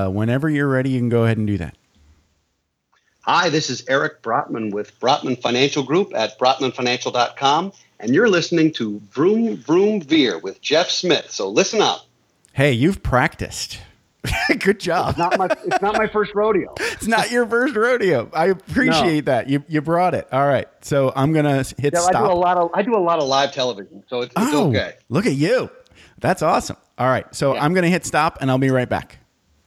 Uh, whenever you're ready, you can go ahead and do that. Hi, this is Eric Brotman with Brotman Financial Group at brotmanfinancial.com, and you're listening to Vroom Vroom Veer with Jeff Smith. So listen up. Hey, you've practiced. Good job. It's not my it's not my first rodeo. it's not your first rodeo. I appreciate no. that. You you brought it. All right. So I'm gonna hit yeah, stop. I do a lot of I do a lot of live television, so it's, it's oh, okay. Look at you. That's awesome. All right. So yeah. I'm gonna hit stop and I'll be right back.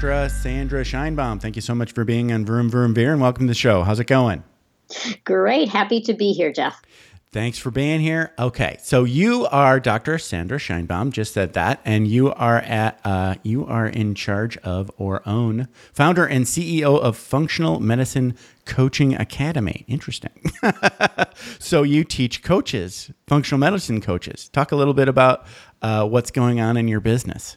Dr. Sandra Scheinbaum, thank you so much for being on Vroom Vroom Veer and welcome to the show. How's it going? Great. Happy to be here, Jeff. Thanks for being here. Okay, so you are Dr. Sandra Scheinbaum, just said that, and you are at uh, you are in charge of or own founder and CEO of Functional Medicine Coaching Academy. Interesting. so you teach coaches, functional medicine coaches. Talk a little bit about uh, what's going on in your business.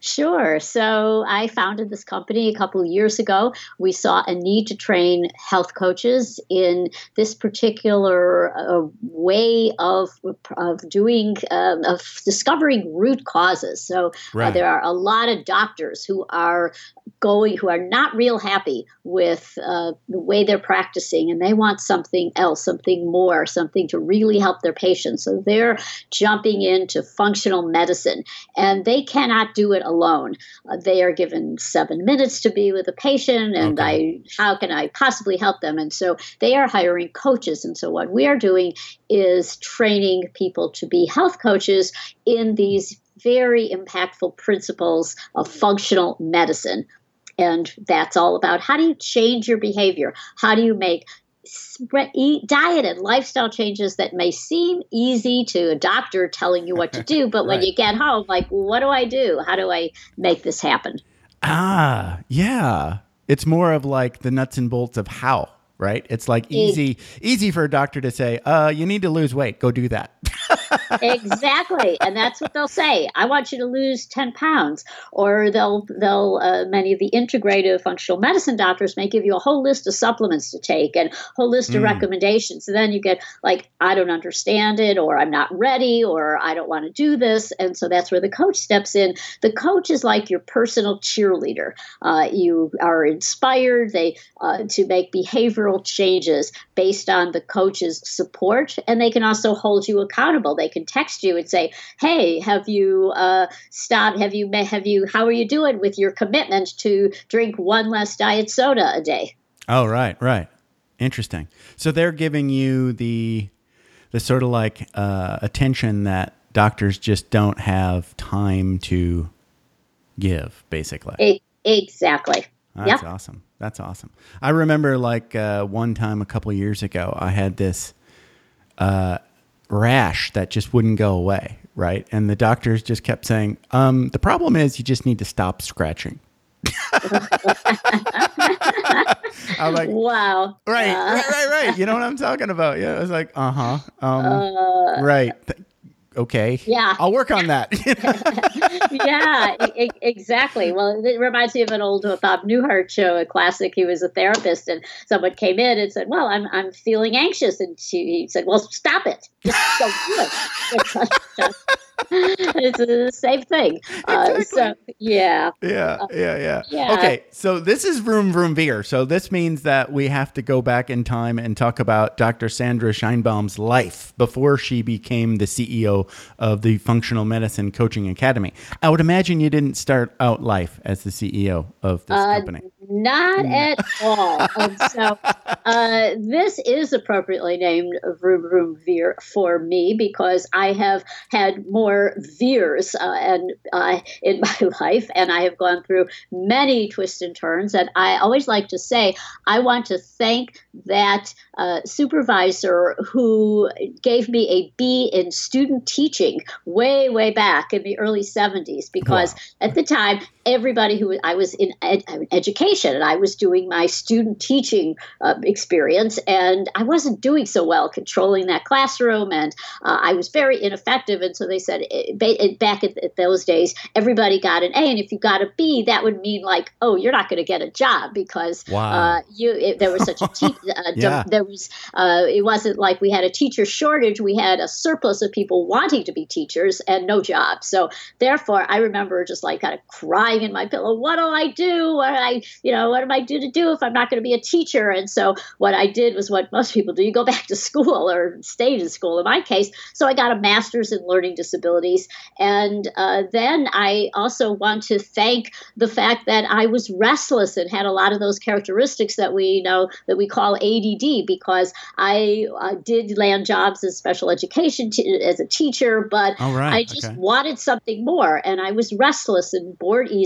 Sure. So I founded this company a couple of years ago. We saw a need to train health coaches in this particular uh, way of of doing um, of discovering root causes. So uh, right. uh, there are a lot of doctors who are going who are not real happy with uh, the way they're practicing, and they want something else, something more, something to really help their patients. So they're jumping into functional medicine, and they cannot do it alone. Uh, they are given seven minutes to be with a patient, and okay. I how can I possibly help them? And so they are hiring coaches. And so what we are doing is training people to be health coaches in these very impactful principles of functional medicine. And that's all about how do you change your behavior? How do you make diet and lifestyle changes that may seem easy to a doctor telling you what to do, but when you get home, like, what do I do? How do I make this happen? Ah, yeah. It's more of like the nuts and bolts of how, right? It's like easy, easy for a doctor to say, uh, you need to lose weight. Go do that. exactly, and that's what they'll say. I want you to lose ten pounds, or they'll they'll uh, many of the integrative functional medicine doctors may give you a whole list of supplements to take and whole list of mm. recommendations. And then you get like, I don't understand it, or I'm not ready, or I don't want to do this. And so that's where the coach steps in. The coach is like your personal cheerleader. Uh, you are inspired they uh, to make behavioral changes based on the coach's support, and they can also hold you accountable. They can text you and say, "Hey, have you uh, stopped? Have you have you? How are you doing with your commitment to drink one less diet soda a day?" Oh, right, right. Interesting. So they're giving you the the sort of like uh, attention that doctors just don't have time to give, basically. Exactly. That's yep. awesome. That's awesome. I remember like uh, one time a couple years ago, I had this uh, rash that just wouldn't go away, right? And the doctors just kept saying, um, the problem is you just need to stop scratching. I was like, wow. Right, uh, right, right, right. You know what I'm talking about? Yeah. I was like, uh-huh. Um, uh, right okay. Yeah. I'll work on that. yeah, e- exactly. Well, it reminds me of an old Bob Newhart show, a classic. He was a therapist, and someone came in and said, Well, I'm, I'm feeling anxious. And she, he said, Well, stop it. Just don't do it. it's the same thing. Uh, so yeah. Yeah, uh, yeah, yeah, yeah. Okay, so this is Vroom Vroom Veer. So this means that we have to go back in time and talk about Dr. Sandra Scheinbaum's life before she became the CEO of the Functional Medicine Coaching Academy. I would imagine you didn't start out life as the CEO of this uh, company. Not at all. and so uh, this is appropriately named Vroom Vroom Veer for me because I have had more veers uh, and uh, in my life, and I have gone through many twists and turns. And I always like to say, I want to thank that uh, supervisor who gave me a B in student teaching way, way back in the early 70s because Wow. at the time, everybody who I was in ed, education and I was doing my student teaching uh, experience, and I wasn't doing so well controlling that classroom, and uh, I was very ineffective. And so they said eh, ba- eh, back at, at those days, everybody got an A, and if you got a B, that would mean like, oh, you're not going to get a job because Wow. uh, you it, there was such a te- uh, Yeah. there was uh, it wasn't like we had a teacher shortage; we had a surplus of people wanting to be teachers and no jobs. So therefore, I remember just like kind of crying in my pillow, what do I do? What I, you know, what am I do to do if I'm not going to be a teacher? And so what I did was what most people do: you go back to school or stay in school. In my case, so I got a master's in learning disabilities, and uh, then I also want to thank the fact that I was restless and had a lot of those characteristics that we know that we call ADD because I uh, did land jobs as special education t- as a teacher, but right, I just okay. wanted something more and I was restless and bored easily.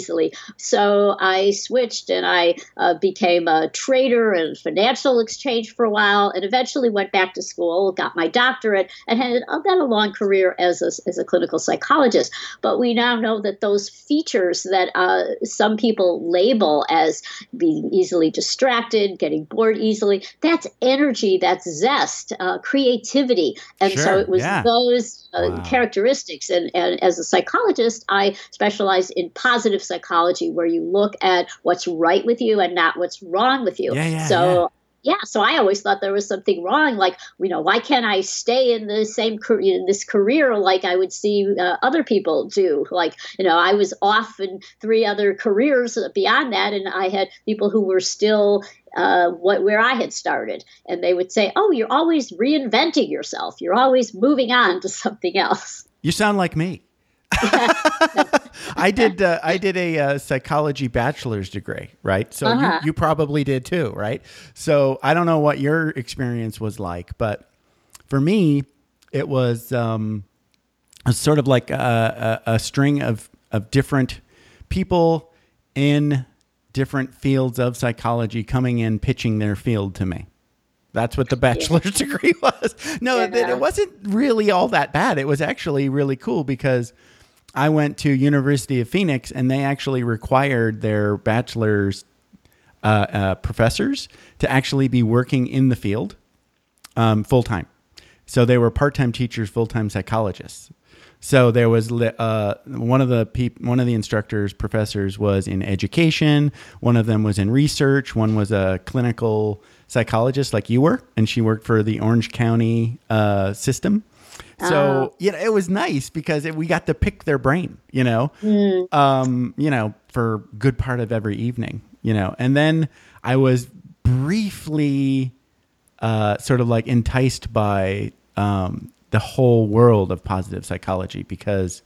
So I switched and I uh, became a trader and financial exchange for a while and eventually went back to school, got my doctorate, and had uh, then a long career as a, as a clinical psychologist. But we now know that those features that uh, some people label as being easily distracted, getting bored easily, that's energy, that's zest, uh, creativity. And so it was yeah. those uh, Wow. characteristics. And, and as a psychologist, I specialize in positive psychology, where you look at what's right with you and not what's wrong with you. Yeah, yeah, so yeah, so I always thought there was something wrong. Like, you know, why can't I stay in the same career, in this career like I would see uh, other people do? Like, you know, I was off in three other careers beyond that, and I had people who were still uh, what where I had started, and they would say, "Oh, you're always reinventing yourself. You're always moving on to something else." You sound like me. I did. Uh, I did a uh, psychology bachelor's degree, right? So Uh-huh. you, you probably did too, right? So I don't know what your experience was like, but for me, it was um, a sort of like a, a, a string of of different people in different fields of psychology coming in pitching their field to me. That's what the bachelor's degree was. No, it, it wasn't really all that bad. It was actually really cool because I went to University of Phoenix and they actually required their bachelor's uh, uh, professors to actually be working in the field um, full time. So they were part time teachers, full time psychologists. So there was uh, one of the peop- one of the instructors, professors, was in education. One of them was in research. One was a clinical psychologist, like you were, and she worked for the Orange County uh, system. So you know, it was nice because it, we got to pick their brain. You know, um, you know, for good part of every evening. You know, and then I was briefly uh, sort of like enticed by um, the whole world of positive psychology because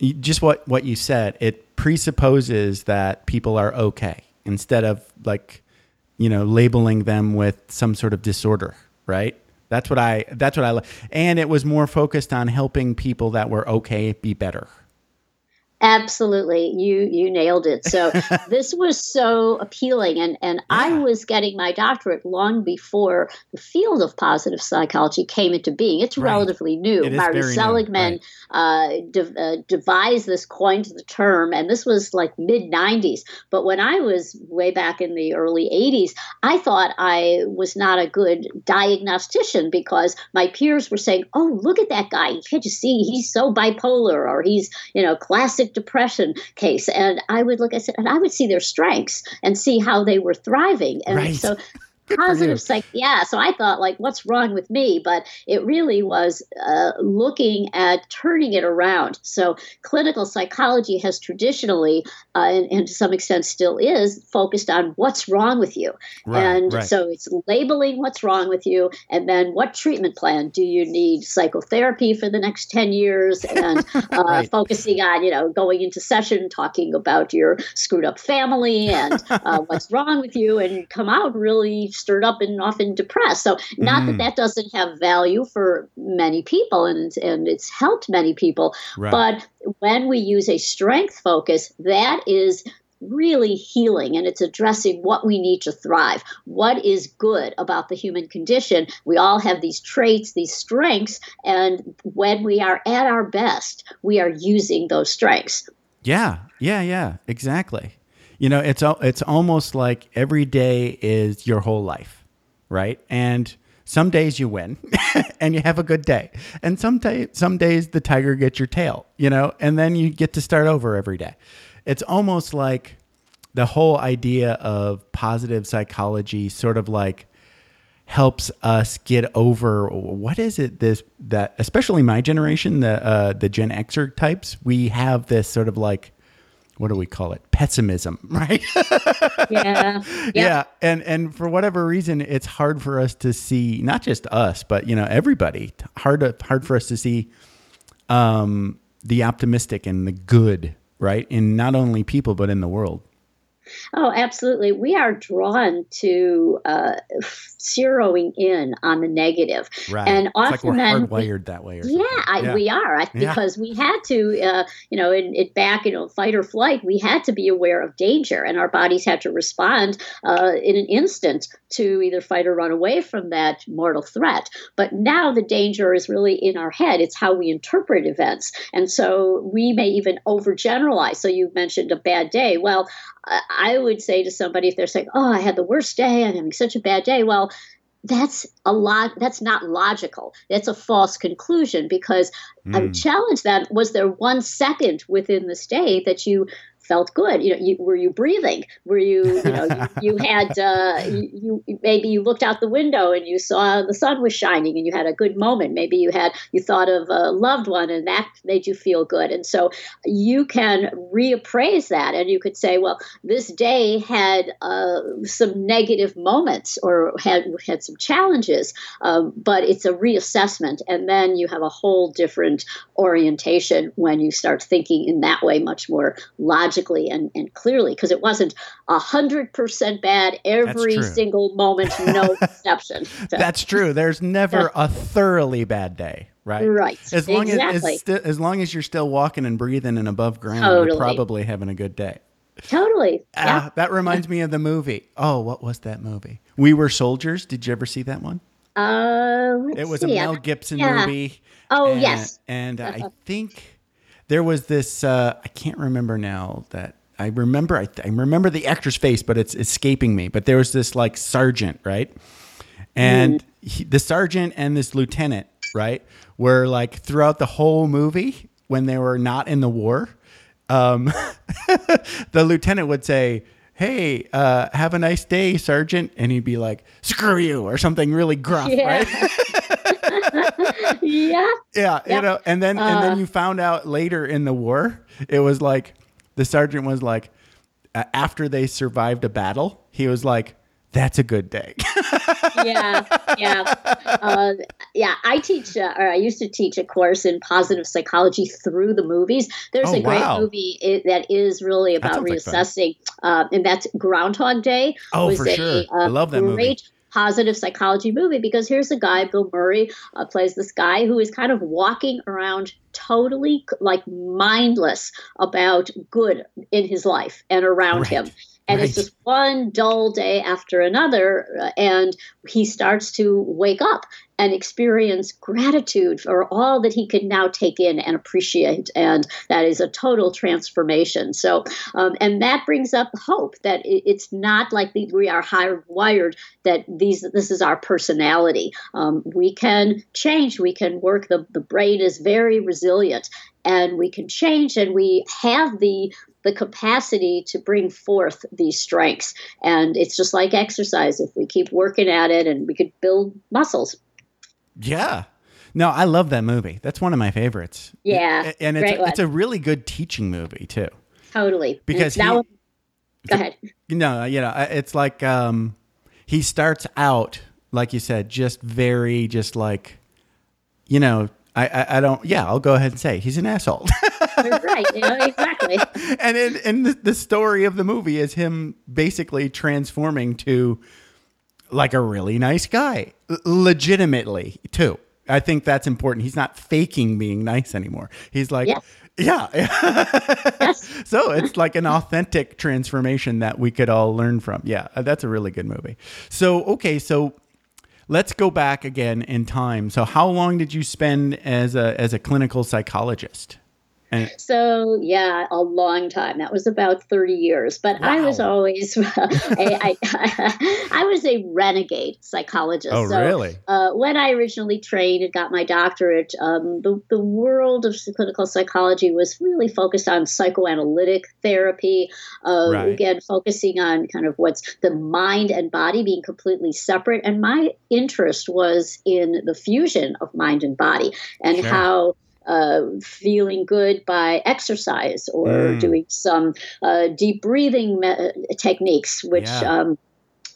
just what what you said it presupposes that people are okay instead of like you know labeling them with some sort of disorder right that's what i that's what i li- and it was more focused on helping people that were okay be better Absolutely, you you nailed it. So this was so appealing, and and I was getting my doctorate long before the field of positive psychology came into being. It's Right. relatively new. It Marty very new, Seligman uh, de- uh, devised this, coined the term, and this was like mid '90s. But when I was way back in the early '80s, I thought I was not a good diagnostician because my peers were saying, "Oh, look at that guy! Can't you see he's so bipolar, or he's you know classic depression case?" And I would look, I said, and I would see their strengths and see how they were thriving, and Right. so positive psych yeah so i thought like what's wrong with me? But it really was uh, looking at turning it around. So clinical psychology has traditionally uh, and, and, to some extent still is focused on what's wrong with you. Right, and right. so it's labeling what's wrong with you and then what treatment plan do you need psychotherapy for the next 10 years? And uh, right. focusing on you know going into session talking about your screwed up family and uh, what's wrong with you. And come out really stirred up and often depressed. So not mm. that that doesn't have value for many people and and it's helped many people, right. but when we use a strength focus, that is really healing and it's addressing what we need to thrive. What is good about the human condition? We all have these traits, these strengths, and when we are at our best, we are using those strengths. Yeah, yeah, yeah, exactly. You know, it's it's almost like every day is your whole life, right? And some days you win and you have a good day. And some day, some days the tiger gets your tail, you know, and then you get to start over every day. It's almost like the whole idea of positive psychology sort of like helps us get over what is it this that especially my generation the uh the gen xer types we have this sort of like what do we call it? Pessimism right? Yeah. Yeah and and for whatever reason it's hard for us to see not just us but you know everybody hard to, hard for us to see um the optimistic and the good right in not only people but in the world Oh, absolutely. We are drawn to uh, zeroing in on the negative, right. and often it's like we're then, hardwired that way. yeah, I, yeah, we are I, because yeah. we had to, uh, you know, in it back, you know, fight or flight. We had to be aware of danger, and our bodies had to respond uh, in an instant to either fight or run away from that mortal threat. But now the danger is really in our head. It's how we interpret events, and so we may even overgeneralize. So you mentioned a bad day. Well, I would say to somebody if they're saying, "Oh, I had the worst day. I'm having such a bad day," well, that's a lot that's not logical that's a false conclusion because mm. i would challenge that was there one second within the day that you felt good. You know, you, were you breathing? Were you, you know, you, you had, uh, you, you, maybe you looked out the window and you saw the sun was shining and you had a good moment. Maybe you had, you thought of a loved one and that made you feel good. And so you can reappraise that and you could say, well, this day had uh, some negative moments or had had some challenges, um, but it's a reassessment, and then you have a whole different orientation when you start thinking in that way, much more logically logically and, and clearly because it wasn't a hundred percent bad every single moment, no exception. So, That's true. There's never a thoroughly bad day, right? Right. As long exactly. as sti- as long as you're still walking and breathing and above ground, totally. you're probably having a good day. Totally. Ah, yeah. that reminds me of the movie. Oh, what was that movie? We Were Soldiers. Did you ever see that one? Uh, it was see. a Mel Gibson yeah. movie. Oh and, yes. And I think there was this uh, I can't remember now that I remember I, I, remember the actor's face, but it's escaping me. But there was this like sergeant, right? And mm. he, the sergeant and this lieutenant, right, were like throughout the whole movie when they were not in the war. Um, the lieutenant would say, "Hey, uh, have a nice day, sergeant," and he'd be like, "Screw you" or something really gruff, yeah. right? yeah. Yeah, you know, and then uh, and then uh. you found out later in the war, it was like the sergeant was like uh, after they survived a battle, he was like that's a good day. yeah, yeah, uh, yeah. I teach, uh, or I used to teach a course in positive psychology through the movies. There's oh, a great wow. movie it, that is really about reassessing, like uh, and that's Groundhog Day. Oh, for a, sure. I love that great, movie positive psychology movie because here's a guy, Bill Murray, uh, plays this guy who is kind of walking around totally like mindless about good in his life and around right. him and right. it's just one dull day after another uh, and he starts to wake up and experience gratitude for all that he can now take in and appreciate and that is a total transformation so um, and that brings up hope that it's not like we are hardwired that these this is our personality um, we can change we can work the, the brain is very resilient and we can change and we have the the capacity to bring forth these strengths. And it's just like exercise. If we keep working at it and we could build muscles. Yeah. No, I love that movie. That's one of my favorites. Yeah. And it's, a, it's a really good teaching movie too. Totally. Because he, now, go ahead. No, you know, it's like um, he starts out, like you said, just very, just like, you know, I, I, I don't. Yeah, I'll go ahead and say he's an asshole. right. You know, exactly. and in, in the, the story of the movie is him basically transforming to like a really nice guy, legitimately too. I think that's important. He's not faking being nice anymore. He's like, yes. yeah. yes. So it's like an authentic transformation that we could all learn from. Yeah, uh, that's a really good movie. So, okay, so let's go back again in time. So, how long did you spend as a as a clinical psychologist? And so yeah, a long time. That was about thirty years. But wow. I was always, I, I, I, was a renegade psychologist. Oh, so, really? Uh, when I originally trained and got my doctorate, um, the the world of clinical psychology was really focused on psychoanalytic therapy. Uh, right. Again, focusing on kind of what's the mind and body being completely separate. And my interest was in the fusion of mind and body and sure. how uh, feeling good by exercise or mm. doing some uh, deep breathing me- techniques, which yeah. um,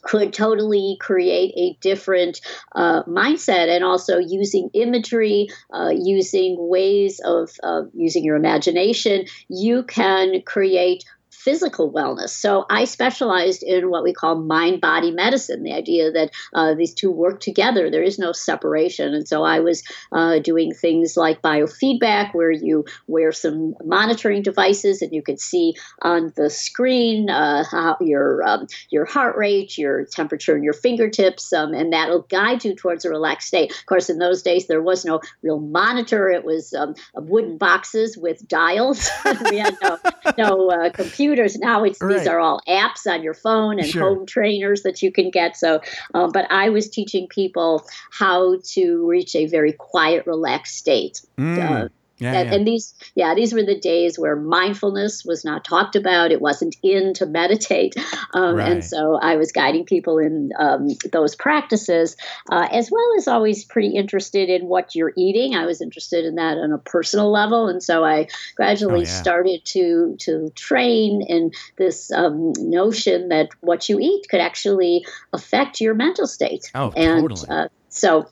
could totally create a different uh, mindset and also using imagery, uh, using ways of using your imagination, you can create physical wellness. So I specialized in what we call mind body medicine, the idea that uh, these two work together. There is no separation. And so I was uh, doing things like biofeedback, where you wear some monitoring devices and you could see on the screen uh, your um, your heart rate, your temperature in your fingertips, um, and that'll guide you towards a relaxed state. Of course, in those days there was no real monitor; it was um, wooden boxes with dials. we had no no uh, computer computers now it's right. these are all apps on your phone and sure. home trainers that you can get so um, but i was teaching people how to reach a very quiet relaxed state mm. uh, yeah, that, yeah. And these, yeah, these were the days where mindfulness was not talked about. It wasn't in to meditate, um, right. and so I was guiding people in um, those practices, uh, as well as always pretty interested in what you're eating. I was interested in that on a personal level, and so I gradually oh, yeah. started to to train in this um, notion that what you eat could actually affect your mental state. Oh, and, totally. Uh, so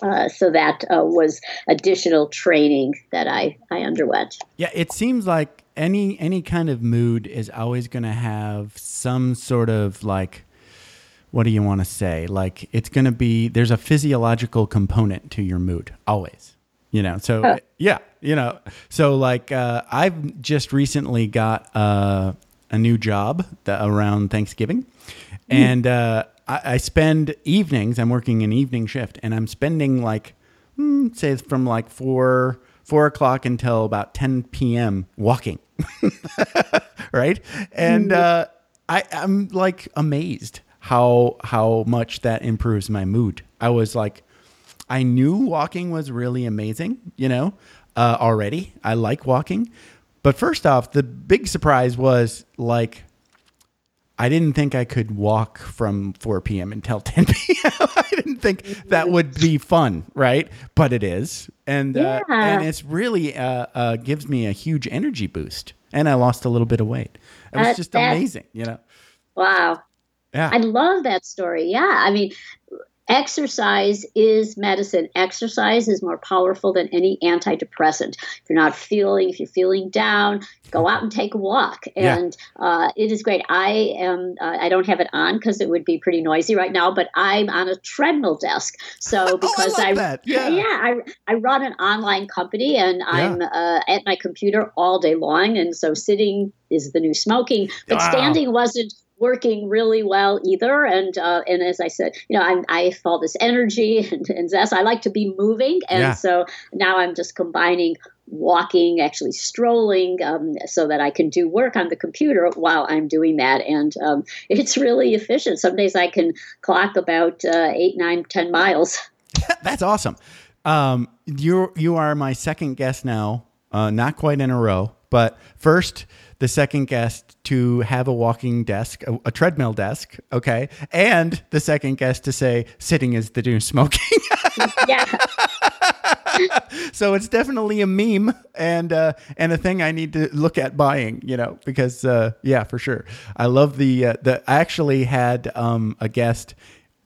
uh, so that uh, was additional training that I, I underwent. Yeah, it seems like any any kind of mood is always going to have some sort of like what do you want to say? Like it's going to be there's a physiological component to your mood always. You know, so oh. yeah, you know, so like uh, I've just recently got uh, a new job around Thanksgiving, mm. and uh, I, I spend evenings. I'm working an evening shift, and I'm spending like hmm, say from like four four o'clock until about 10 p.m. walking, right? And uh, I, I'm like amazed how how much that improves my mood. I was like, I knew walking was really amazing, you know, uh, already. I like walking, but first off, the big surprise was like I didn't think I could walk from 4 p.m. until 10 p.m. I didn't think that would be fun, right? But it is, and uh, and it's really uh, uh, gives me a huge energy boost. And I lost a little bit of weight. It was just amazing, you know. Wow. Yeah. I love that story. Yeah. I mean, exercise is medicine. Exercise is more powerful than any antidepressant. If you're not feeling, if you're feeling down, go out and take a walk. And yeah. uh, it is great. I am. Uh, I don't have it on because it would be pretty noisy right now. But I'm on a treadmill desk. So because oh, I, I yeah. yeah, I, I run an online company and yeah. I'm uh, at my computer all day long. And so sitting is the new smoking. But wow. standing wasn't working really well either. And uh, and as I said, you know, I'm, I have all this energy and, and zest. I like to be moving, and yeah. so now I'm just combining walking, actually strolling, um, so that I can do work on the computer while I'm doing that. And um, it's really efficient. Some days I can clock about uh, eight, nine, ten miles. That's awesome. Um, you you are my second guest now, uh, not quite in a row But first, the second guest to have a walking desk, a, a treadmill desk, okay, and the second guest to say sitting is the new smoking. yeah. so it's definitely a meme and uh, and a thing I need to look at buying, you know, because uh, yeah, for sure. I love the uh, the. I actually had um, a guest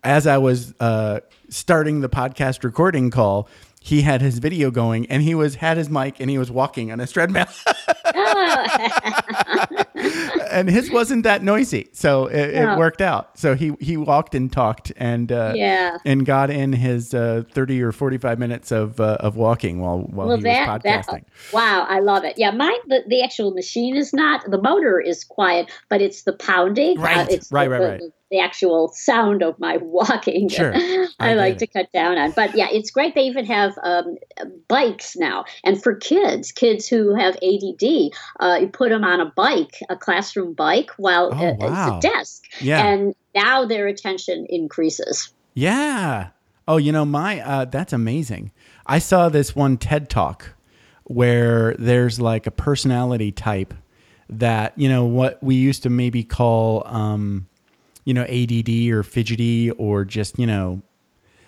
as I was uh, starting the podcast recording call. He had his video going, and he was had his mic, and he was walking on his treadmill. and his wasn't that noisy, so it, Yeah. it worked out. So he he walked and talked, and uh, Yeah. and got in his uh, thirty or forty five minutes of uh, of walking while while well, he that, was that podcasting. wow, I love it. Yeah, mine the, the actual machine is not the motor is quiet, but it's the pounding. Uh, Right, it's right, the, right, right. The actual sound of my walking. Sure, I, I like to cut down on, but yeah, it's great. They even have um, bikes now, and for kids, kids who have ADD, uh, you put them on a bike, a classroom bike, while Oh, uh, wow. it's a desk, Yeah. and now their attention increases. Yeah. Oh, you know, my uh, that's amazing. I saw this one TED talk where there's like a personality type that you know what we used to maybe call um, you know ADD or fidgety or just you know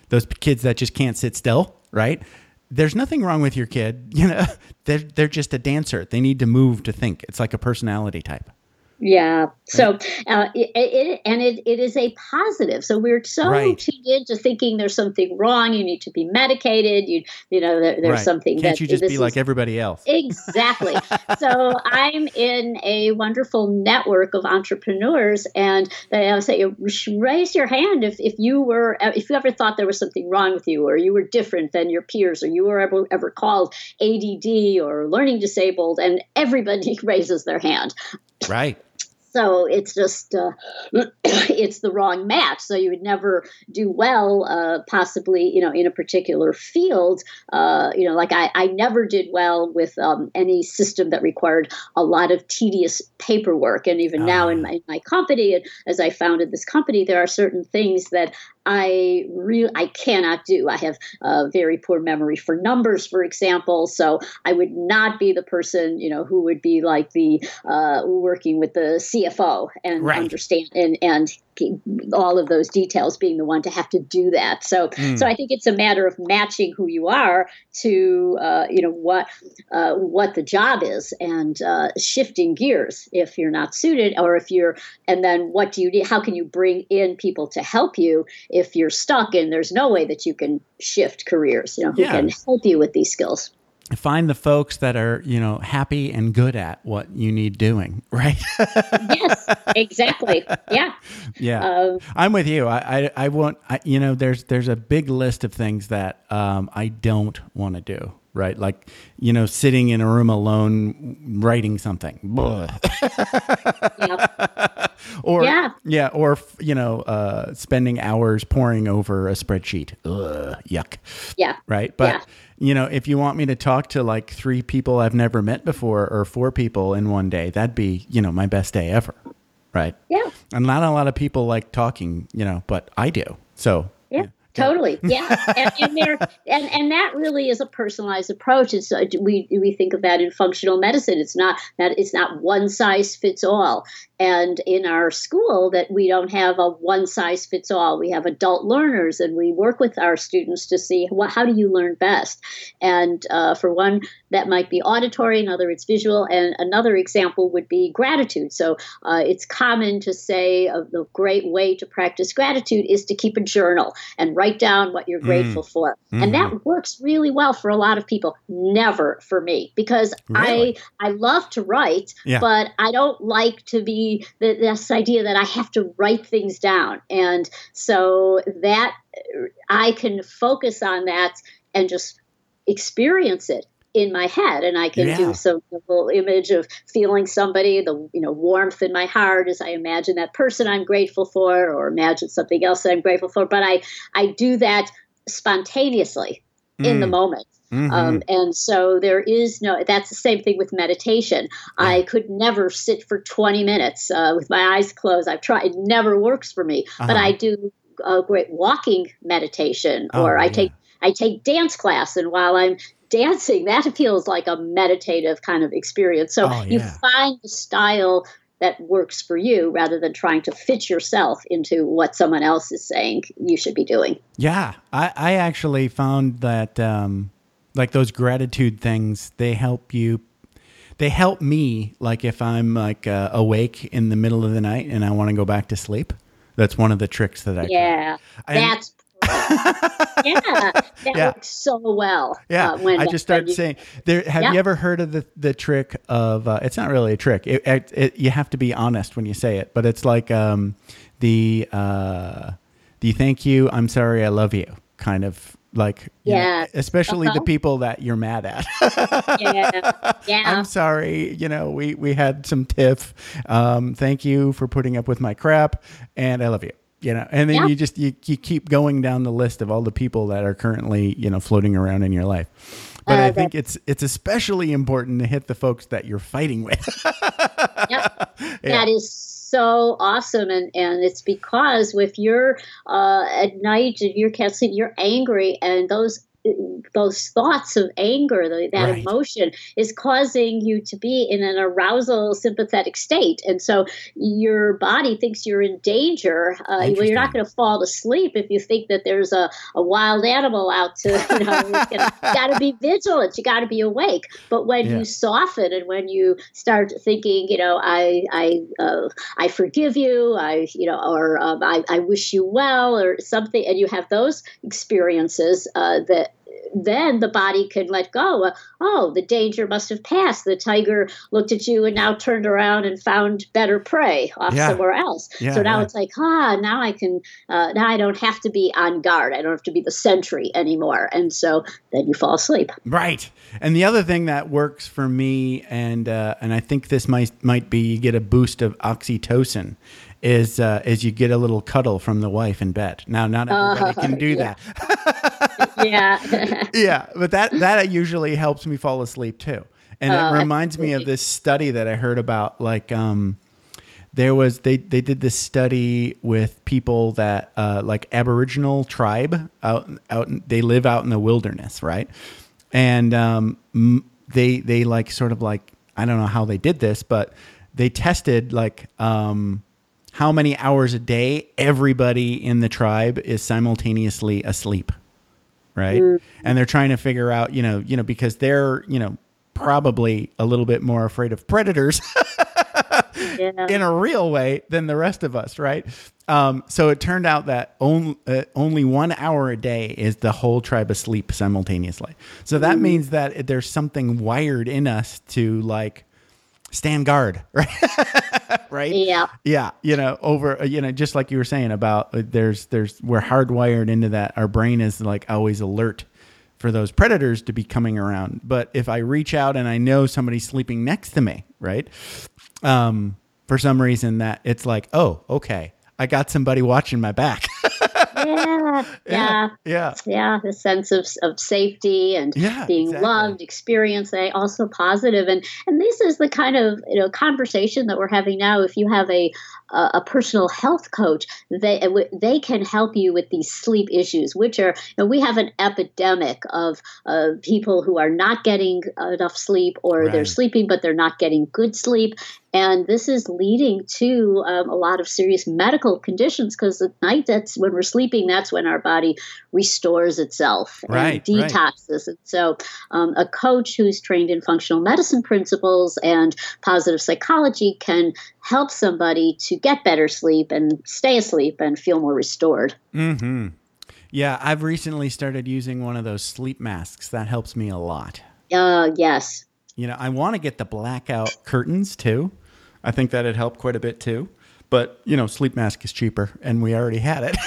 those kids that just can't sit still, right? There's nothing wrong with your kid, you know. They're they're just a dancer. They need to move to think. It's like a personality type. Yeah. So, uh, it, it, and it, it is a positive. So we're so Right. tuned into thinking there's something wrong. You need to be medicated. You, you know, there, there's right. something Can't that you just be is- like everybody else? Exactly. so I'm in a wonderful network of entrepreneurs, and they uh, say, raise your hand if, if you were if you ever thought there was something wrong with you, or you were different than your peers, or you were ever ever called ADD or learning disabled, and everybody raises their hand. Right. So it's just uh, it's the wrong match. So you would never do well, uh, possibly you know in a particular field. Uh, you know, like I, I never did well with um, any system that required a lot of tedious paperwork. And even now in Ah. my, in my company, as I founded this company, there are certain things that I really I cannot do. I have a very poor memory for numbers, for example. So I would not be the person, you know, who would be like the uh, working with the CFO and Right. understand and and all of those details being the one to have to do that. So Mm. so I think it's a matter of matching who you are to uh, you know what uh, what the job is and uh, shifting gears if you're not suited or if you're and then what do you need? How can you bring in people to help you if you're stuck and there's no way that you can shift careers? You know who Yeah. can help you with these skills. Find the folks that are you know happy and good at what you need doing right yes, exactly. Yeah. yeah Um, i'm with you i i, I want I, you know there's there's a big list of things that um, i don't want to do right like you know sitting in a room alone writing something yeah. or Yeah. yeah or you know uh, spending hours poring over a spreadsheet Ugh, yuck Yeah. right? But Yeah. you know, if you want me to talk to like three people I've never met before or four people in one day, that'd be you know my best day ever, right? Yeah. And not a lot of people like talking, you know, but I do. So Yeah, totally. Yeah, and, and and and that really is a personalized approach. It's uh, we we think of that in functional medicine. It's not that it's not one size fits all. And in our school, that we don't have a one size fits all. We have adult learners, and we work with our students to see how do you learn best. And uh, for one, that might be auditory. Another, it's visual. And another example would be gratitude. So uh, it's common to say uh, the great way to practice gratitude is to keep a journal and write down what you're mm. grateful for. And mm-hmm. that works really well for a lot of people. Never for me because Really? I I love to write, Yeah. but I don't like to be the, this idea that I have to write things down. And so that I can focus on that and just experience it in my head and I can Yeah. do some little image of feeling somebody, the you know warmth in my heart as I imagine that person I'm grateful for or imagine something else that I'm grateful for. But I I do that spontaneously in the Mm. moment. Mhm. Um, and so there is no, that's the same thing with meditation. I could never sit for 20 minutes uh, with my eyes closed. I've tried, it never works for me. But Uh-huh. I do a great walking meditation, Oh, or I yeah. take I take dance class, and while I'm dancing that feels like a meditative kind of experience. So Oh, you find the style that works for you rather than trying to fit yourself into what someone else is saying you should be doing. Yeah, I, I actually found that um, like those gratitude things, they help you. They help me, like if I'm like uh, awake in the middle of the night and I want to go back to sleep. That's one of the tricks that I. Yeah, And- that's yeah, that Yeah. works so well. Yeah, uh, when- I just started saying. There, have Yeah. you ever heard of the the trick of? Uh, it's not really a trick. It, it, it, you have to be honest when you say it, but it's like um, the uh, the thank you, I'm sorry, I love you kind of like. you know, Yeah. especially the Uh-huh. people that you're mad at. yeah, yeah. I'm sorry. You know, we we had some tiff. Um, thank you for putting up with my crap, and I love you. You know, and then Yeah. you just you, you keep going down the list of all the people that are currently you know floating around in your life. But Uh, I think it's it's especially important to hit the folks that you're fighting with. Yep. Yeah. That is so awesome, and and it's because with you're uh, at night and you can't sleep, you're angry, and those those thoughts of anger, the, that Right. emotion, is causing you to be in an arousal sympathetic state, and so your body thinks you're in danger. Uh, well, you're not going to fall asleep if you think that there's a, a wild animal out to you know. you got to be vigilant. You got to be awake. But when Yeah. you soften and when you start thinking, you know, I I uh, I forgive you, I you know, or um, I I wish you well, or something, and you have those experiences uh, that. Then the body can let go. Oh, the danger must have passed. The tiger looked at you and now turned around and found better prey off Yeah. somewhere else. Yeah, so now yeah. it's like, ah, now I can, uh, now I don't have to be on guard. I don't have to be the sentry anymore. And so then you fall asleep. Right. And the other thing that works for me, and uh, and I think this might might be you get a boost of oxytocin, is uh, is you get a little cuddle from the wife in bed. Now, not everybody Uh, can do yeah. that. yeah. yeah, but that that usually helps me fall asleep too. And Oh, it reminds me of this study that I heard about. Like, um, there was they they did this study with people that uh, like Aboriginal tribe out out they live out in the wilderness, right? And um, they they like sort of like I don't know how they did this, but they tested like um, how many hours a day everybody in the tribe is simultaneously asleep right? And they're trying to figure out you know you know because they're you know probably a little bit more afraid of predators yeah. in a real way than the rest of us right? Um, so it turned out that only, uh, only one hour a day is the whole tribe asleep simultaneously. So that means that there's something wired in us to like stand guard right? Right? Yeah. yeah you know over uh, you know just like you were saying about uh, there's there's we're hardwired into that. Our brain is like always alert for those predators to be coming around. But if i reach out and i know somebody's sleeping next to me right um for some reason that it's like oh okay i got somebody watching my back. Yeah. Yeah. yeah Yeah, the sense of, of safety and Yeah, being exactly. loved, experience, they also positive. And and this is the kind of you know conversation that we're having now. If you have a a, a personal health coach, they they can help you with these sleep issues, which are you know, we have an epidemic of uh, people who are not getting enough sleep, or they're sleeping but they're not getting good sleep. And this is leading to um, a lot of serious medical conditions because at night, that's when we're sleeping, that's when our body restores itself and Right, right. detoxes. And so, um, a coach who's trained in functional medicine principles and positive psychology can help somebody to get better sleep and stay asleep and feel more restored. mm-hmm yeah i've recently started using one of those sleep masks that helps me a lot Uh, yes. You know, I want to get the blackout curtains too. I think that'd help quite a bit too. But you know, sleep mask is cheaper, and we already had it.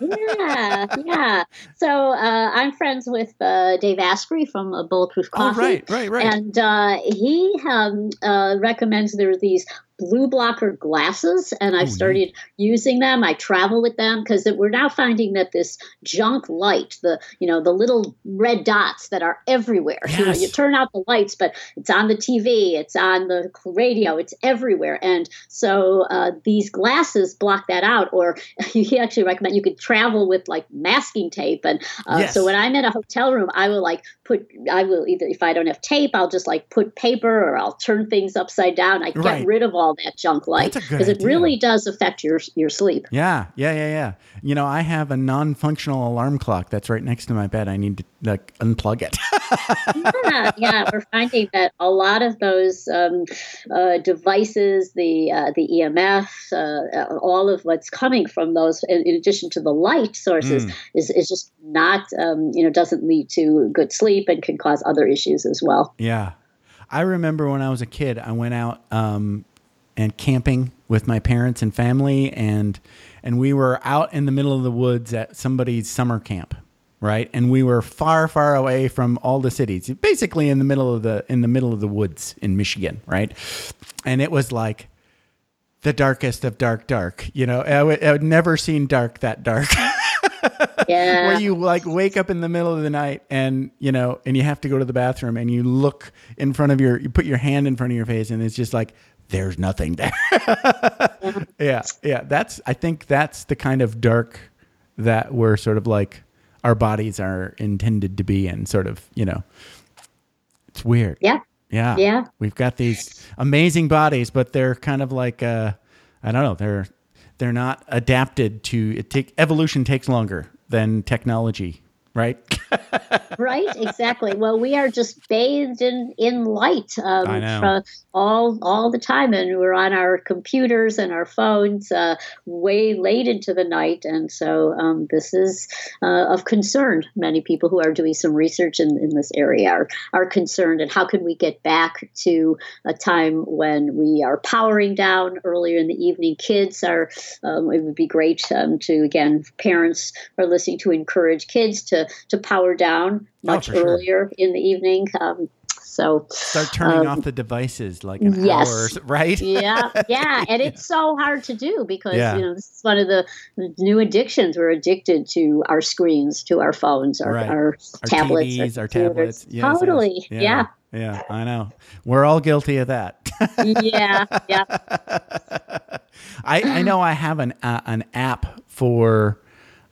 yeah, yeah. So uh, I'm friends with uh, Dave Asprey from uh, Bulletproof oh, right, right, right. And uh, he um, uh, recommends there are these blue blocker glasses, and I've started using them. I travel with them because we're now finding that this junk light, the you know the little red dots that are everywhere. You know, you turn out the lights, but it's on the TV, it's on the radio, it's everywhere. And so uh, these glasses block that out. Or he actually recommend you could travel with like masking tape. And uh, Yes. so when I'm in a hotel room, I will like put, I will either if I don't have tape, I'll just like put paper or I'll turn things upside down. I get Right. rid of all that junk light That's a good because it idea. really does affect your your sleep. Yeah, yeah, yeah, yeah. You know, I have a non-functional alarm clock that's right next to my bed. I need to like unplug it. yeah, yeah, we're finding that a lot of those um, uh, devices, the uh, the EMF, uh, uh, all of what's coming from those, in, in addition to the light sources, Mm. is, is just not, um, you know, doesn't lead to good sleep and can cause other issues as well. Yeah. I remember when I was a kid, I went out um, and camping with my parents and family, and and we were out in the middle of the woods at somebody's summer camp, right? And we were far, far away from all the cities, basically in the middle of the in the middle of the woods in Michigan, right? And it was like the darkest of dark, dark. You know, I would- I would never seen dark that dark. Yeah. where you like wake up in the middle of the night and you know and you have to go to the bathroom and you look in front of your you put your hand in front of your face and it's just like there's nothing there. Yeah yeah that's i think that's the kind of dark that we're sort of like our bodies are intended to be in sort of you know. It's weird. Yeah. yeah. Yeah. we've got these amazing bodies but they're kind of like uh i don't know they're they're not adapted to it take evolution takes longer than technology right right exactly. Well we are just bathed in in light um, all all the time and we're on our computers and our phones uh, way late into the night and so um, this is uh, of concern. Many people who are doing some research in, in this area are, are concerned and how can we get back to a time when we are powering down earlier in the evening? Kids are um, it would be great um, to again parents are listening to encourage kids to to power down Oh, much sure. earlier in the evening um, so start turning Um, off the devices like an yes. hour right yeah, yeah, and it's so hard to do because Yeah. you know this is one of the new addictions. We're addicted to our screens, to our phones, our, Right. our, our tablets, TVs, our computers. tablets. Yes, yes. totally, yeah, yeah. I know. We're all guilty of that. yeah, yeah. I, I know I have an uh, an app for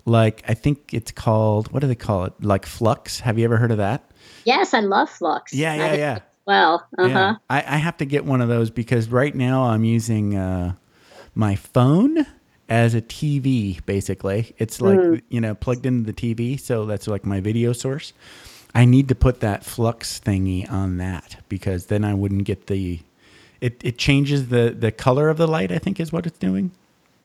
like I think it's called what do they call it? Like Flux. Have you ever heard of that? Yes, I love Flux. Yeah, yeah, yeah. Well, uh huh. Yeah. I, I have to get one of those because right now I'm using uh, my phone as a TV. Basically, it's like Mm. you know plugged into the TV, so that's like my video source. I need to put that flux thingy on that because then I wouldn't get the. It, it changes the, the color of the light. I think is what it's doing.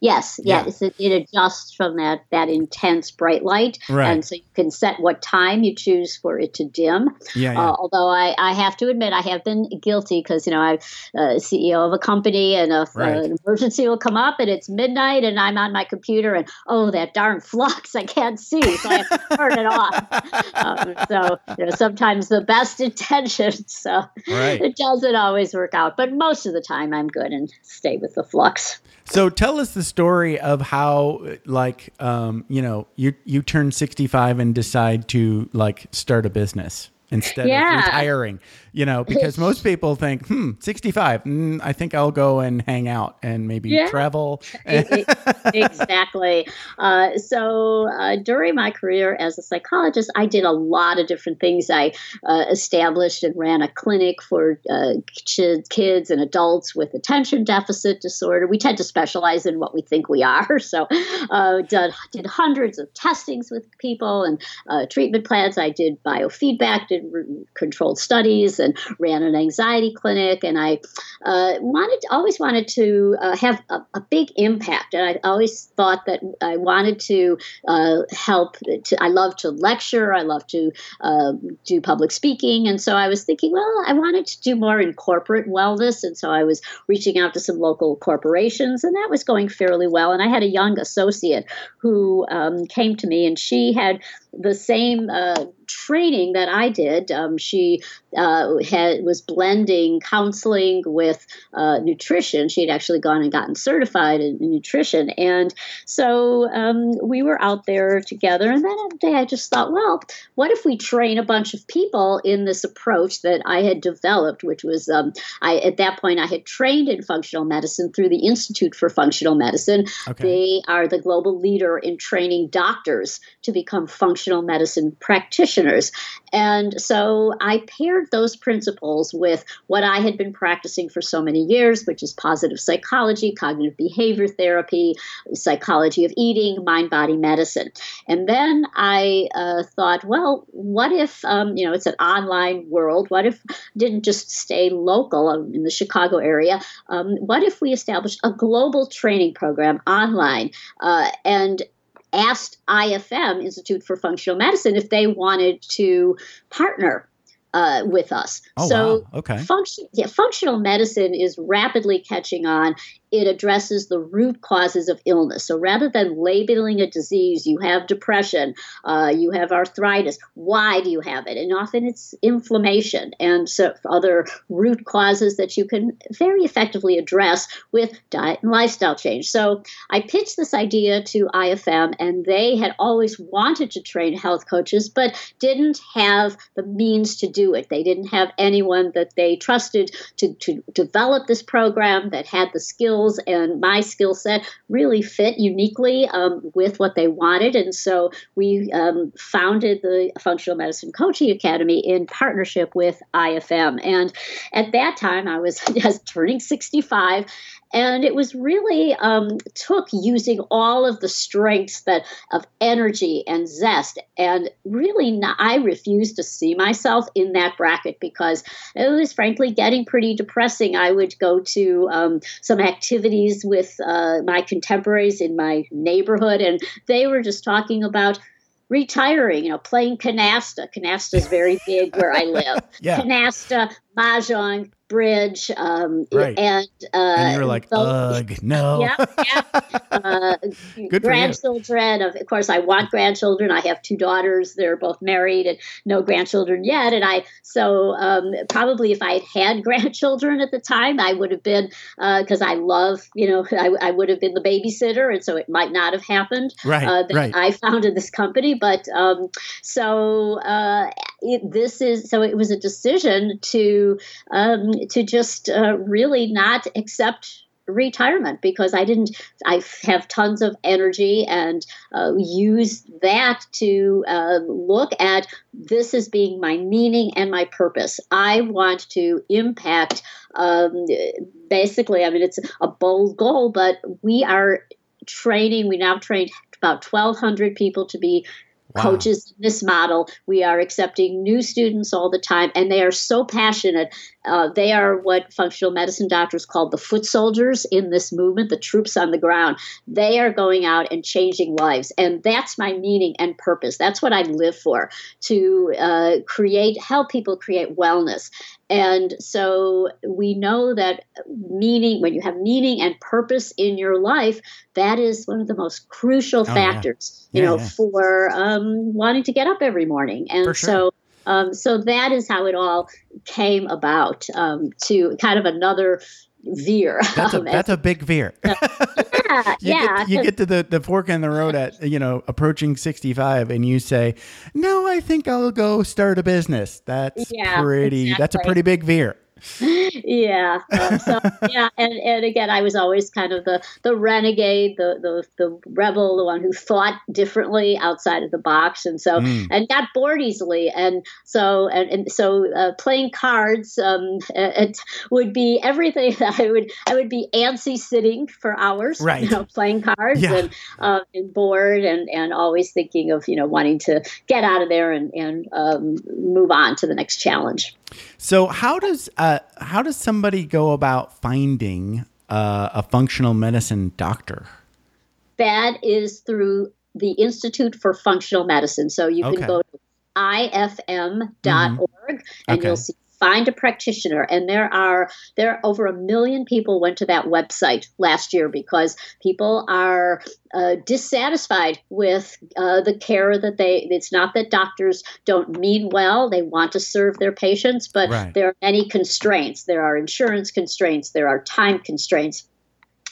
Yes, Yeah. yes, it, it adjusts from that that intense bright light, Right. and so you can set what time you choose for it to dim. Yeah, yeah. Uh, although I, I have to admit I have been guilty because you know I'm uh, CEO of a company and if, uh, an emergency will come up and it's midnight and I'm on my computer and oh that darn flux I can't see so I have to turn it off. Um, so you know sometimes the best intentions so Right. it doesn't always work out but most of the time I'm good and stay with the flux. So tell us the story of how, like, um, you know, you you turn sixty five and decide to like start a business instead Yeah. of retiring. You know, because most people think, hmm, sixty five, mm, I think I'll go and hang out and maybe Yeah. travel. Exactly. Uh, so uh, during my career as a psychologist, I did a lot of different things. I uh, established and ran a clinic for uh, kids and adults with attention deficit disorder. We tend to specialize in what we think we are. So uh, did, did hundreds of testings with people and uh, treatment plans. I did biofeedback, did controlled studies, and ran an anxiety clinic. And I uh, wanted always wanted to uh, have a, a big impact, and I always thought that I wanted to uh, help. To, I love to lecture. I love to uh, do public speaking, and so I was thinking, well, I wanted to do more in corporate wellness, and so I was reaching out to some local corporations, and that was going fairly well. And I had a young associate who um, came to me, and she had the same uh, training that I did. Um, she uh, had was blending counseling with uh, nutrition. She had actually gone and gotten certified in, in nutrition, and so um, we were out there together. And then one day, I just thought, well, what if we train a bunch of people in this approach that I had developed, which was um, I at that point I had trained in functional medicine through the Institute for Functional Medicine. Okay. They are the global leader in training doctors to become functional medicine practitioners. And so I paired those principles with what I had been practicing for so many years, which is positive psychology, cognitive behavior therapy, psychology of eating, mind body medicine. And then I uh, thought, well, what if, um, you know, it's an online world. What if didn't just stay local um, in the Chicago area? Um, what if we established a global training program online? Uh, and asked IFM, Institute for Functional Medicine, if they wanted to partner uh, with us. Oh, so, wow. okay. Function, yeah, functional medicine is rapidly catching on it addresses the root causes of illness. So rather than labeling a disease, you have depression, uh, you have arthritis. Why do you have it? And often it's inflammation and so other root causes that you can very effectively address with diet and lifestyle change. So I pitched this idea to IFM, and they had always wanted to train health coaches, but didn't have the means to do it. They didn't have anyone that they trusted to, to develop this program that had the skills skills and my skill set really fit uniquely um, with what they wanted. And so we um, founded the Functional Medicine Coaching Academy in partnership with IFM. And at that time, I was just turning 65 and it was really um, took using all of the strengths that of energy and zest and really not, i refused to see myself in that bracket because it was frankly getting pretty depressing i would go to um, some activities with uh, my contemporaries in my neighborhood and they were just talking about retiring, you know, playing canasta. Canasta is very big where I live. yeah. Canasta, mahjong, bridge. Um, right. And, uh, and you're like, ugh, no. Yeah, yeah. Uh, grandchildren. Of, of course, I want grandchildren. I have two daughters. They're both married and no grandchildren yet. And I, so um, probably if I had had grandchildren at the time, I would have been, because uh, I love, you know, I, I, would have been the babysitter. And so it might not have happened. Right. Uh, right. I founded this company. But um, so uh, it, this is, so it was a decision to, um, to just uh, really not accept retirement because I didn't. I have tons of energy and uh, use that to uh, look at this as being my meaning and my purpose. I want to impact. Um, basically, I mean, it's a bold goal, but we are training. We now train about 1,200 people to be Wow. coaches in this model. We are accepting new students all the time, and they are so passionate uh, they are what functional medicine doctors call the foot soldiers in this movement, the troops on the ground. They are going out and changing lives. And that's my meaning and purpose. That's what I live for to uh, create, help people create wellness. And so we know that meaning, when you have meaning and purpose in your life, that is one of the most crucial oh, factors, yeah. you know, yeah. for um, wanting to get up every morning. And sure. so um, so that is how it all came about um, to kind of another veer. That's a, um, that's a big veer. yeah, you yeah. Get, you get to the, the fork in the road at, you know, approaching 65 and you say, no, I think I'll go start a business. That's yeah, pretty, exactly. that's a pretty big veer yeah. Um, so yeah, and, and again, I was always kind of the the renegade, the the the rebel, the one who thought differently outside of the box, and so mm. and got bored easily, and so and, and so uh, playing cards um, it would be everything that I would I would be antsy sitting for hours, right? You know, playing cards yeah. and uh, and bored and and always thinking of you know wanting to get out of there and and um, move on to the next challenge. So how does uh, how does somebody go about finding uh, a functional medicine doctor? That is through the Institute for Functional Medicine. So you can okay. go to ifm.org mm-hmm. and okay. you'll see find a practitioner, and there are there are over a million people went to that website last year because people are uh, dissatisfied with uh, the care that they. It's not that doctors don't mean well; they want to serve their patients, but Right. there are many constraints. There are insurance constraints. There are time constraints.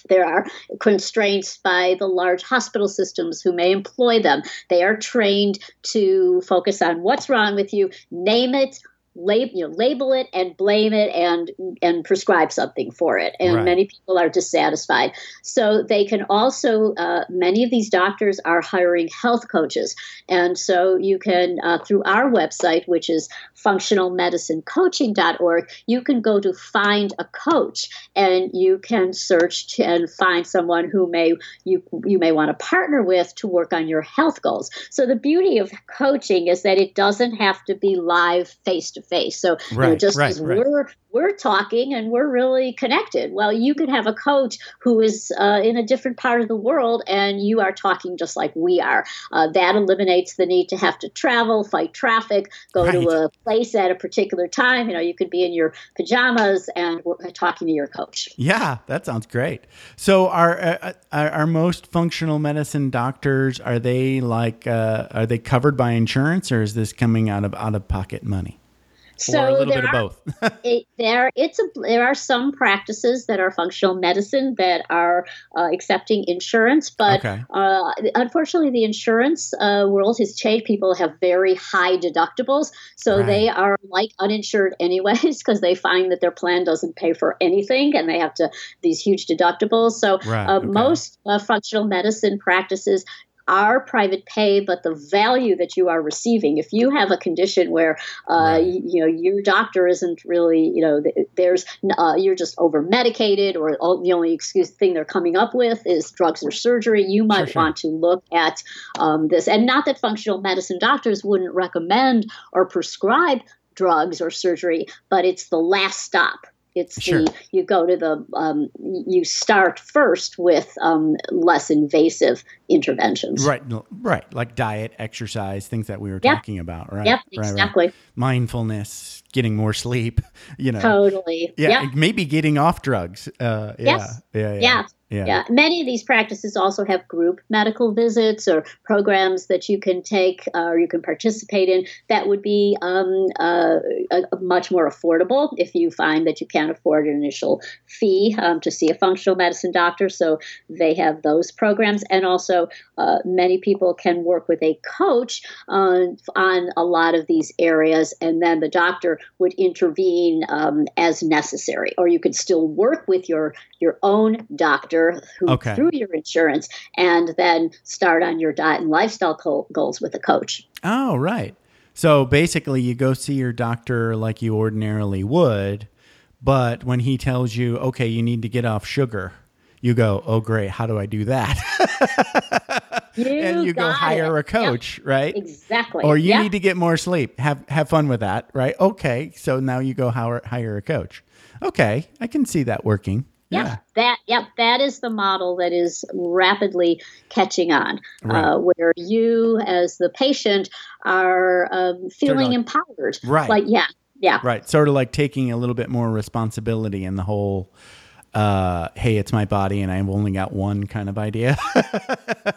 There are constraints by the large hospital systems who may employ them. They are trained to focus on what's wrong with you, name it, lab, you know, label it, and blame it, and and prescribe something for it. And Right. many people are dissatisfied. So they can also uh, many of these doctors are hiring health coaches, and so you can uh, through our website, which is functionalmedicinecoaching.org, you can go to find a coach and you can search to, and find someone who may you you may want to partner with to work on your health goals. So the beauty of coaching is that it doesn't have to be live face to face. So you know, Right, just right, as right. we're we're talking and we're really connected. Well, you could have a coach who is uh, in a different part of the world and you are talking just like we are. Uh, that eliminates the need to have to travel, fight traffic, go to a place at a particular time. You know, you could be in your pajamas and we're talking to your coach. Yeah, that sounds great. So, are uh, are, are most functional medicine doctors are they like uh, are they covered by insurance or is this coming out of out of pocket money So or a little there are- both? it, there it's a there are some practices that are functional medicine that are uh, accepting insurance but Okay. uh, unfortunately the insurance uh, world has changed people have very high deductibles so Right. they are like uninsured anyways because they find that their plan doesn't pay for anything and they have to these huge deductibles so Right, uh, okay. most uh, functional medicine practices are private pay, but the value that you are receiving, if you have a condition where uh, Right. you, you know your doctor isn't really, you know, there's uh, you're just over medicated, or all, the only excuse thing they're coming up with is drugs or surgery, you might sure. want to look at um, this. And not that functional medicine doctors wouldn't recommend or prescribe drugs or surgery, but it's the last stop. It's Sure. the you go to the um, you start first with um, less invasive interventions. right, right, like diet, exercise, things that we were Yep. talking about. Right. Yep, right, right. exactly. Mindfulness, getting more sleep. You know. Totally. Yeah, maybe getting off drugs. Uh, yeah, Yes. yeah, yeah, Yeah. yeah. Yeah, many of these practices also have group medical visits or programs that you can take uh, or you can participate in that would be um, uh, uh, much more affordable if you find that you can't afford an initial fee um, to see a functional medicine doctor. So they have those programs, and also uh, many people can work with a coach on on a lot of these areas, and then the doctor would intervene um, as necessary, or you could still work with your your own doctor who Okay. through your insurance, and then start on your diet and lifestyle co- goals with a coach. Oh, right. So basically, you go see your doctor like you ordinarily would, but when he tells you, okay, you need to get off sugar, you go, oh, great. How do I do that? and you go hire it. a coach, right? Exactly. Or you need to get more sleep. Have have fun with that, right? Okay, so now you go hire hire a coach. Okay, I can see that working. Yep, Yeah. that yep, that is the model that is rapidly catching on, Right. uh, where you as the patient are um, feeling like- empowered. Right. Like yeah, yeah, Right. Sort of like taking a little bit more responsibility in the whole uh hey, it's my body and I've only got one kind of idea.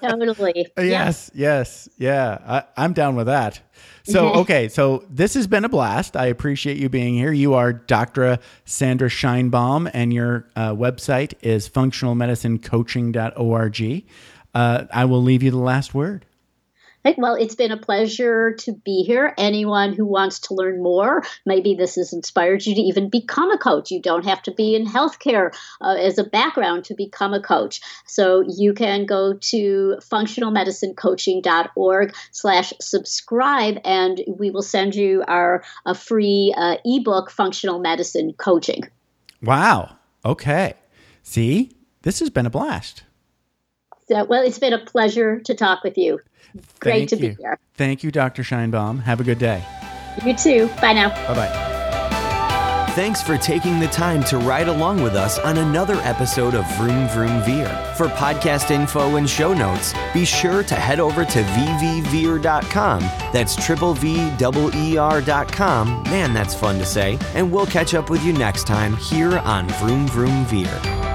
totally. Yeah. Yes, yes, yeah. I, I'm down with that. So, okay, so this has been a blast. I appreciate you being here. You are Dr. Sandra Scheinbaum, and your uh, website is functionalmedicinecoaching.org. Uh, I will leave you the last word. Well, it's been a pleasure to be here. Anyone who wants to learn more, maybe this has inspired you to even become a coach. You don't have to be in healthcare uh, as a background to become a coach. So you can go to functionalmedicinecoaching.org slash subscribe and we will send you our a free uh, ebook, Functional Medicine Coaching. Wow. Okay. See, this has been a blast. So, well, it's been a pleasure to talk with you. Great Thank to you. be here. Thank you, Dr. Scheinbaum. Have a good day. You too. Bye now. Bye bye. Thanks for taking the time to ride along with us on another episode of Vroom Vroom Veer. For podcast info and show notes, be sure to head over to vvveer.com. That's triple V double ER.com. Man, that's fun to say. And we'll catch up with you next time here on Vroom Vroom Veer.